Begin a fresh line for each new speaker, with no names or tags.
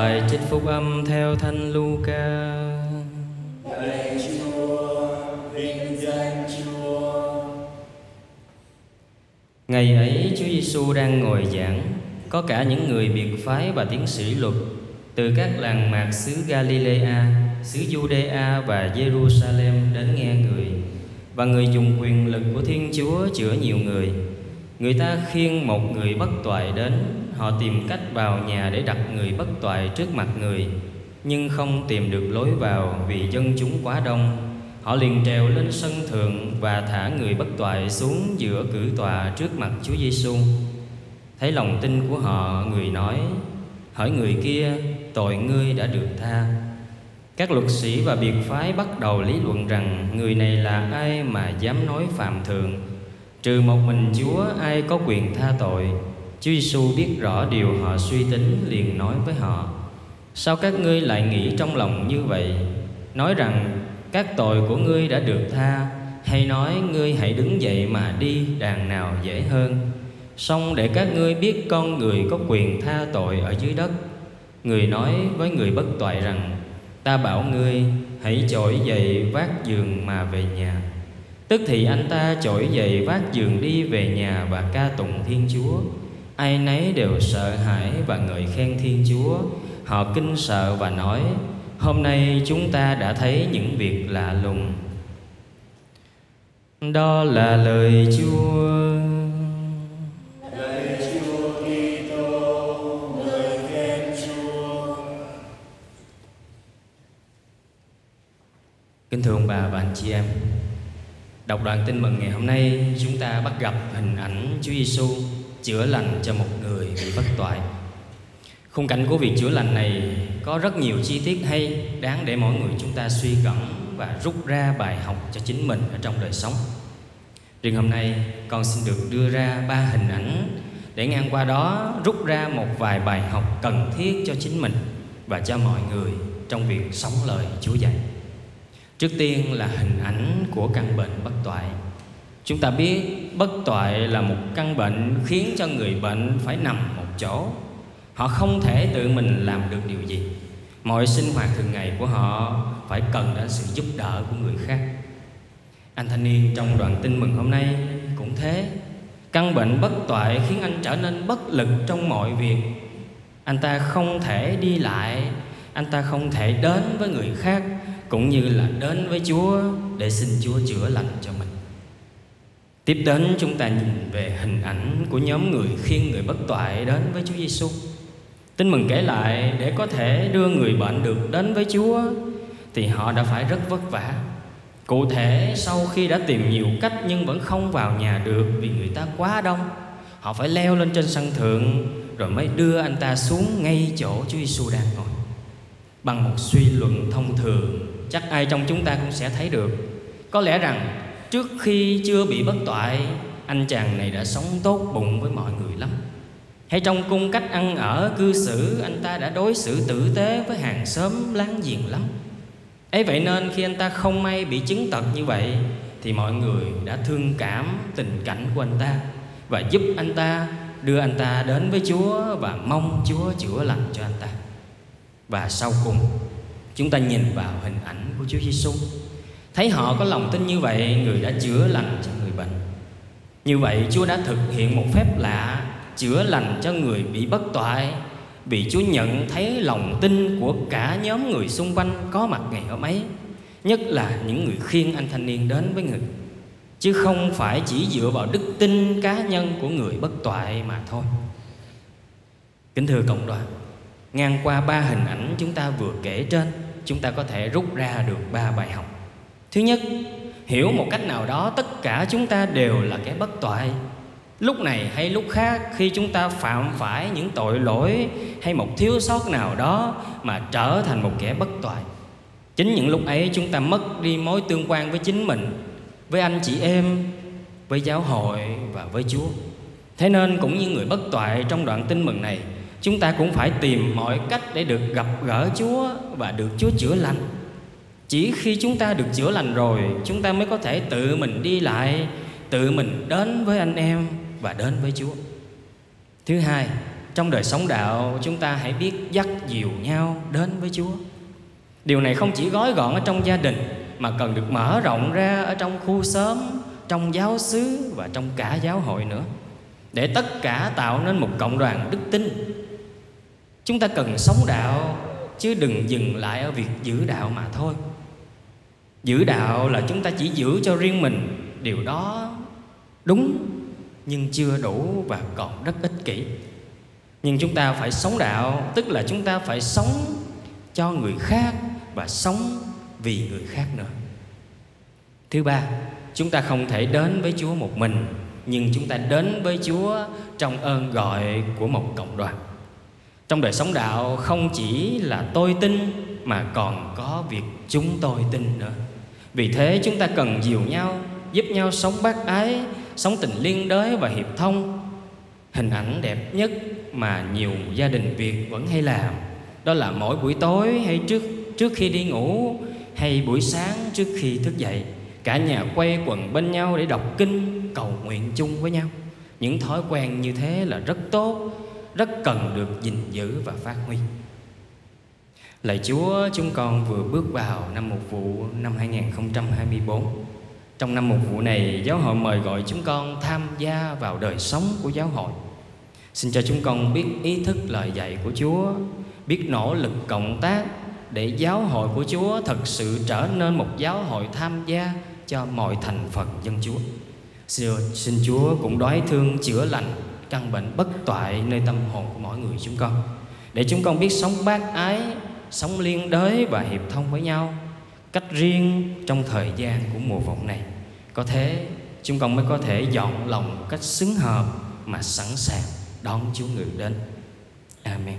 Bài trích phúc âm theo Thánh Luca.
Lạy Chúa, vinh danh Chúa.
Ngày ấy Chúa Giêsu đang ngồi giảng, có cả những người biệt phái và tiến sĩ luật từ các làng mạc xứ Galilea, xứ Judea và Jerusalem đến nghe người và người dùng quyền lực của Thiên Chúa chữa nhiều người. Người ta khiêng một người bất toại đến, họ tìm cách vào nhà để đặt người bất toại trước mặt người, nhưng không tìm được lối vào vì dân chúng quá đông. Họ liền trèo lên sân thượng và thả người bất toại xuống giữa cử tòa trước mặt Chúa Giêsu. Thấy lòng tin của họ, người nói: Hỏi người kia, tội ngươi đã được tha. Các luật sĩ và biệt phái bắt đầu lý luận rằng người này là ai mà dám nói phạm thượng. Trừ một mình Chúa, ai có quyền tha tội. Chúa Giêsu biết rõ điều họ suy tính, liền nói với họ: Sao các ngươi lại nghĩ trong lòng như vậy? Nói rằng, các tội của ngươi đã được tha, hay nói ngươi hãy đứng dậy mà đi, đàn nào dễ hơn song để các ngươi biết con người có quyền tha tội ở dưới đất người nói với người bất toại rằng, ta bảo ngươi, hãy trỗi dậy vác giường mà về nhà tức thì anh ta trỗi dậy vác giường đi về nhà và ca tụng thiên chúa. Ai nấy đều sợ hãi và ngợi khen thiên chúa. Họ kinh sợ và nói hôm nay chúng ta đã thấy những việc lạ lùng. Đó là lời chúa
Lạy Chúa Kitô, khen Chúa.
Kính thưa ông bà và anh chị em Đọc đoạn tin mừng ngày hôm nay, Chúng ta bắt gặp hình ảnh Chúa Giêsu chữa lành cho một người bị bất toại. Khung cảnh của việc chữa lành này có rất nhiều chi tiết hay, Đáng để mỗi người chúng ta suy gẫm và rút ra bài học cho chính mình ở trong đời sống. Riêng hôm nay, con xin được đưa ra ba hình ảnh Để ngang qua đó rút ra một vài bài học cần thiết cho chính mình Và cho mọi người trong việc sống lời Chúa dạy. Trước tiên là hình ảnh của căn bệnh bất toại. Chúng ta biết bất toại là một căn bệnh khiến cho người bệnh phải nằm một chỗ. Họ không thể tự mình làm được điều gì. Mọi sinh hoạt thường ngày của họ phải cần đến sự giúp đỡ của người khác. Anh thanh niên trong đoạn tin mừng hôm nay cũng thế. Căn bệnh bất toại khiến anh trở nên bất lực trong mọi việc. Anh ta không thể đi lại, anh ta không thể đến với người khác cũng như là đến với Chúa để xin Chúa chữa lành cho mình. Tiếp đến chúng ta nhìn về hình ảnh của nhóm người khiêng người bất toại đến với Chúa Giêsu. Tin mừng kể lại để có thể đưa người bệnh được đến với Chúa thì họ đã phải rất vất vả. Cụ thể sau khi đã tìm nhiều cách nhưng vẫn không vào nhà được vì người ta quá đông, họ phải leo lên trên sân thượng rồi mới đưa anh ta xuống ngay chỗ Chúa Giêsu đang ngồi. Bằng một suy luận thông thường chắc ai trong chúng ta cũng sẽ thấy được. Có lẽ rằng, trước khi chưa bị bất toại, anh chàng này đã sống tốt bụng với mọi người lắm. Hay trong cung cách ăn ở cư xử, anh ta đã đối xử tử tế với hàng xóm láng giềng lắm. Ấy vậy nên khi anh ta không may bị chứng tật như vậy, thì mọi người đã thương cảm tình cảnh của anh ta và giúp anh ta đưa anh ta đến với Chúa và mong Chúa chữa lành cho anh ta. Và sau cùng Chúng ta nhìn vào hình ảnh của Chúa Giêsu, thấy họ có lòng tin như vậy, người đã chữa lành cho người bệnh. Như vậy Chúa đã thực hiện một phép lạ chữa lành cho người bị bất toại vì Chúa nhận thấy lòng tin của cả nhóm người xung quanh có mặt ngày hôm ấy, nhất là những người khiêng anh thanh niên đến với người, chứ không phải chỉ dựa vào đức tin cá nhân của người bất toại mà thôi. Kính thưa cộng đoàn, ngang qua ba hình ảnh chúng ta vừa kể trên, chúng ta có thể rút ra được ba bài học. Thứ nhất, hiểu một cách nào đó tất cả chúng ta đều là kẻ bất toại. Lúc này hay lúc khác, khi chúng ta phạm phải những tội lỗi hay một thiếu sót nào đó mà trở thành một kẻ bất toại. Chính những lúc ấy chúng ta mất đi mối tương quan với chính mình, với anh chị em, với giáo hội và với chúa. Thế nên cũng như người bất toại trong đoạn tin mừng này chúng ta cũng phải tìm mọi cách để được gặp gỡ Chúa và được Chúa chữa lành. Chỉ khi chúng ta được chữa lành rồi, chúng ta mới có thể tự mình đi lại, tự mình đến với anh em và đến với Chúa. Thứ hai, trong đời sống đạo chúng ta hãy biết dắt dìu nhau đến với Chúa. Điều này không chỉ gói gọn ở trong gia đình mà cần được mở rộng ra ở trong khu xóm, trong giáo xứ và trong cả giáo hội nữa. Để tất cả tạo nên một cộng đoàn đức tin. Chúng ta cần sống đạo chứ đừng dừng lại ở việc giữ đạo mà thôi. Giữ đạo là chúng ta chỉ giữ cho riêng mình, điều đó đúng nhưng chưa đủ và còn rất ích kỷ. Nhưng chúng ta phải sống đạo tức là chúng ta phải sống cho người khác và sống vì người khác nữa. Thứ ba chúng ta không thể đến với chúa một mình nhưng chúng ta đến với chúa trong ơn gọi của một cộng đoàn trong đời sống đạo, không chỉ là tôi tin, mà còn có việc chúng tôi tin nữa. Vì thế chúng ta cần dìu nhau, giúp nhau sống bác ái, sống tình liên đới và hiệp thông. Hình ảnh đẹp nhất mà nhiều gia đình Việt vẫn hay làm, đó là mỗi buổi tối hay trước trước khi đi ngủ, hay buổi sáng trước khi thức dậy, cả nhà quay quần bên nhau để đọc kinh, cầu nguyện chung với nhau. Những thói quen như thế là rất tốt rất cần được gìn giữ và phát huy Lạy Chúa, chúng con vừa bước vào năm một vụ năm 2024 trong năm mục vụ này, giáo hội mời gọi chúng con tham gia vào đời sống của giáo hội. Xin cho chúng con biết ý thức lời dạy của Chúa, biết nỗ lực cộng tác để giáo hội của Chúa thật sự trở nên một giáo hội tham gia cho mọi thành phần dân Chúa. Xin, xin Chúa cũng đói thương chữa lành căn bệnh bất toại nơi tâm hồn của mỗi người chúng con. Để chúng con biết sống bác ái, sống liên đới và hiệp thông với nhau cách riêng trong thời gian của mùa vọng này. Có thế chúng con mới có thể dọn lòng một cách xứng hợp mà sẵn sàng đón Chúa ngự đến. Amen.